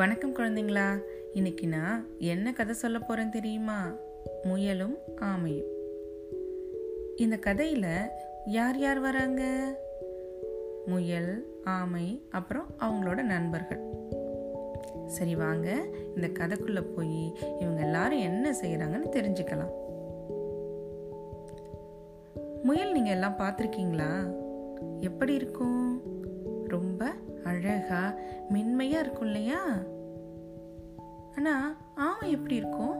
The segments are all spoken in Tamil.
வணக்கம் குழந்தைங்களா. இன்னைக்கு நான் என்ன கதை சொல்ல போறேன் தெரியுமா? முயலும் ஆமையும். இந்த கதையில யார் யார் வராங்க? முயல் ஆமை அப்புறம் அவங்களோட நண்பர்கள். சரி வாங்க இந்த கதைக்குள்ள போய் இவங்க எல்லாரும் என்ன செய்யறாங்கன்னு தெரிஞ்சுக்கலாம். முயல் நீங்க எல்லாம் பார்த்துருக்கீங்களா? எப்படி இருக்கும்? ரொம்ப அழகா மென்மையா இருக்கும் இல்லையா? ஆனா ஆமை எப்படி இருக்கும்?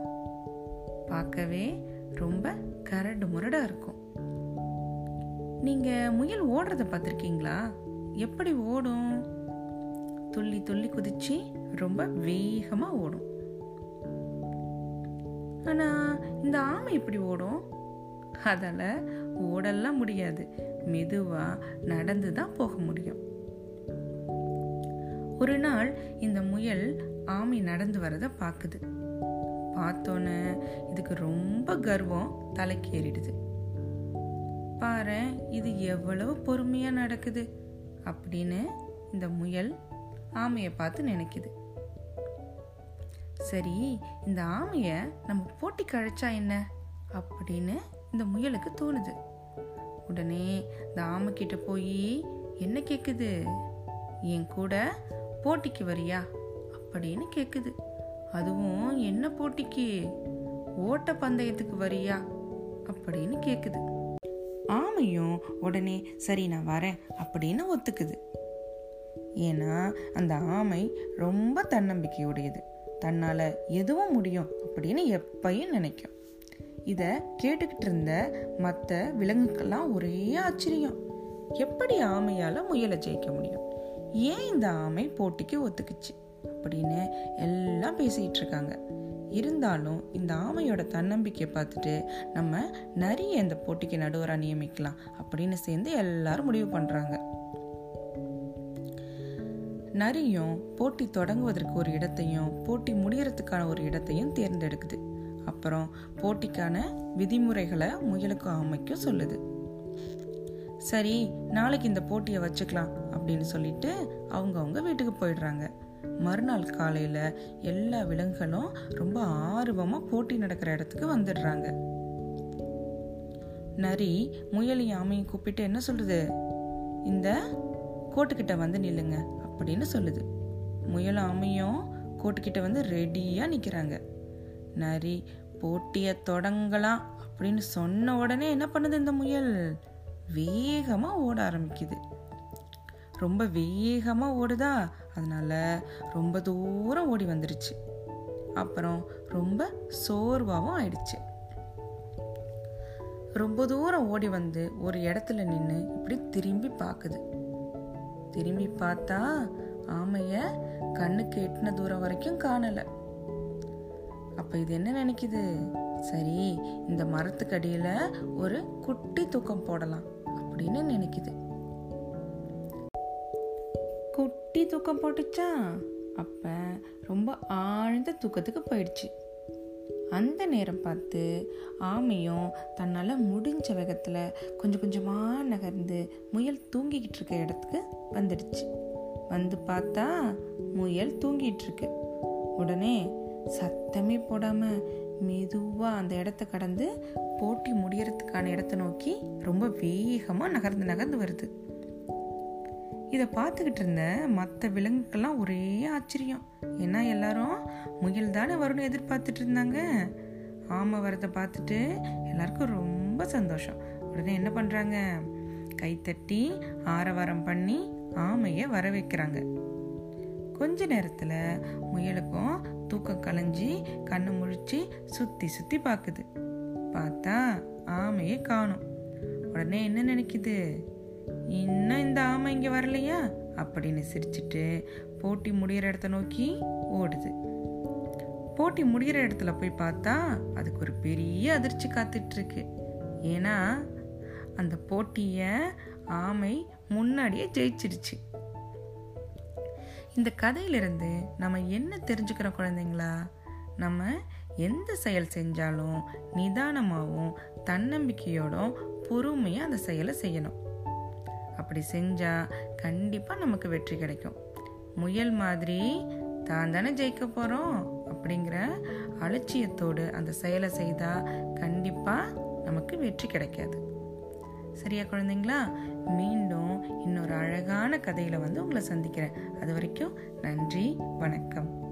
பார்க்கவே ரொம்ப கரடு முரடா இருக்கும். நீங்க முயல் ஓடுறத பார்த்துருக்கீங்களா? எப்படி ஓடும்? துள்ளி துள்ளி குதிச்சு ரொம்ப வேகமா ஓடும். ஆனா இந்த ஆமை எப்படி ஓடும்? அதால ஓடலாம் முடியாது. மெதுவா நடந்து தான் போக முடியும். ஒரு நாள் இந்த முயல் ஆமை நடந்து வரத பார்க்குது பார்த்தோன்னே இதுக்கு ரொம்ப கர்வம் தலைக்கு ஏறிடுது. பாரு இது எவ்வளவு பொறுமையாக நடக்குது? அப்படின்னு இந்த முயல் ஆமையை பார்த்து நினைக்குது. சரி இந்த ஆமையை நம்ம போட்டிக்கு அழைச்சா என்ன? அப்படின்னு இந்த முயலுக்கு தோணுது. உடனே இந்த ஆமை கிட்ட போய் என்ன கேட்குது என் கூட போட்டிக்கு வரியா? அப்படின்னு கேக்குது. அதுவும் என்ன போட்டிக்கு? ஓட்ட பந்தயத்துக்கு வரியா? அப்படின்னு கேக்குது. ஆமையும் உடனே சரி நான் வரேன் அப்படின்னு ஒத்துக்குது. ஏன்னா அந்த ஆமை ரொம்ப தன்னம்பிக்கையுடையது. தன்னால எதுவும் முடியும் அப்படின்னு எப்பயும் நினைக்கும். இத கேட்டுக்கிட்டு இருந்த மற்ற விலங்குக்கெல்லாம் ஒரே ஆச்சரியம். எப்படி ஆமையால முயலை ஜெயிக்க முடியும்? ஏன் இந்த ஆமை போட்டிக்கு ஒத்துக்குச்சு? அப்படின்னு எல்லாம் பேசிகிட்டு இருக்காங்க. இருந்தாலும் இந்த ஆமையோட தன்னம்பிக்கையை பார்த்துட்டு நம்ம நிறைய இந்த போட்டிக்கு நடுவராக நியமிக்கலாம் அப்படின்னு சேர்ந்து எல்லாரும் முடிவு பண்ணுறாங்க நரியும் போட்டி தொடங்குவதற்கு ஒரு இடத்தையும் போட்டி முடிகிறதுக்கான ஒரு இடத்தையும் தேர்ந்தெடுக்குது. அப்புறம் போட்டிக்கான விதிமுறைகளை முயலுக்கும் ஆமைக்கும் சொல்லுது. சரி நாளைக்கு இந்த போட்டியை வச்சுக்கலாம் அப்படின்னு சொல்லிட்டு அவங்க அவங்க வீட்டுக்கு போயிடுறாங்க. மறுநாள் காலையில் எல்லா விலங்குகளும் ரொம்ப ஆர்வமாக போட்டி நடக்கிற இடத்துக்கு வந்துடுறாங்க. நரி முயலையும் ஆமையும் கூப்பிட்டு என்ன சொல்லுது இந்த கோட்டுக்கிட்ட வந்து நில்லுங்க அப்படின்னு சொல்லுது. முயல் ஆமையும் கோட்டுக்கிட்ட வந்து ரெடியாக நிற்கிறாங்க நரி போட்டியை தொடங்கலாம் அப்படின்னு சொன்ன உடனே என்ன பண்ணுது இந்த முயல்? வேகமாக ஓட ஆரம்பிக்குது. ரொம்ப வேகமாக ஓடுதா? அதனால ரொம்ப தூரம் ஓடி வந்துருச்சு. அப்புறம் ரொம்ப சோர்வாகவும் ஆயிடுச்சு. ரொம்ப தூரம் ஓடி வந்து ஒரு இடத்துல நின்று இப்படி திரும்பி பார்க்குது திரும்பி பார்த்தா ஆமைய கண்ணுக்கு எட்டின தூரம் வரைக்கும் காணலை. அப்போ இது என்ன நினைக்குது? சரி இந்த மரத்துக்கடியில் ஒரு குட்டி தூக்கம் போடலாம். அப்படின்னு நினைக்குது. குட்டி தூக்கம் போட்டுச்சா? அப்ப ரொம்ப ஆழ்ந்த தூக்கத்துக்கு போயிடுச்சு. அந்த நேரம் பார்த்து ஆமையும் தன்னால் முடிஞ்ச வேகத்தில் கொஞ்சம் கொஞ்சமாக நகர்ந்து முயல் தூங்கிக்கிட்டு இருக்க இடத்துக்கு வந்துடுச்சு. வந்து பார்த்தா முயல் தூங்கிட்டு இருக்கு. உடனே சத்தமே போடாமல் மெதுவாக அந்த இடத்த கடந்து போட்டி முடியறதுக்கான இடத்த நோக்கி ரொம்ப வேகமாக நகர்ந்து நகர்ந்து வருது. இதை பார்த்துக்கிட்டு இருந்த மற்ற விலங்குக்கெல்லாம் ஒரே ஆச்சரியம். ஏன்னா எல்லாரும்? முயல் தானே வரும்னு எதிர்பார்த்துட்டு இருந்தாங்க. ஆமை வரதை பார்த்துட்டு எல்லாருக்கும் ரொம்ப சந்தோஷம். உடனே என்ன பண்ணுறாங்க கைத்தட்டி ஆரவாரம் பண்ணி ஆமையை வர வைக்கிறாங்க. கொஞ்ச நேரத்தில் முயலுக்கும் தூக்கம் கலைஞ்சி கண்ணை முழிச்சு சுத்தி சுத்தி பார்க்குது பார்த்தா ஆமையை காணும். உடனே என்ன நினைக்குது? இன்னும் இந்த ஆமை இங்கே வரலையா? அப்படின்னு சிரிச்சிட்டு போட்டி முடிகிற இடத்த நோக்கி ஓடுது. போட்டி முடிகிற இடத்துல போய் பார்த்தா அதுக்கு ஒரு பெரிய அதிர்ச்சி காத்துட்ருக்கு. ஏன்னா அந்த போட்டியை ஆமை முன்னாடியே ஜெயிச்சிருச்சு இந்த கதையிலிருந்து நம்ம என்ன தெரிஞ்சுக்கிறோம் குழந்தைங்களா? நம்ம எந்த செயல் செஞ்சாலும் நிதானமாகவும் தன்னம்பிக்கையோடும் பொறுமையாக அந்த செயலை செய்யணும். அப்படி செஞ்சால் கண்டிப்பாக நமக்கு வெற்றி கிடைக்கும். முயல் மாதிரி தான் தானே ஜெயிக்க போகிறோம் அப்படிங்கிற அலட்சியத்தோடு அந்த செயலை செய்தால் கண்டிப்பாக நமக்கு வெற்றி கிடைக்காது. சரியா குழந்தைங்களா? மீண்டும் இன்னொரு அழகான கதையில் வந்து உங்களை சந்திக்கிறேன். அது வரைக்கும் நன்றி வணக்கம்.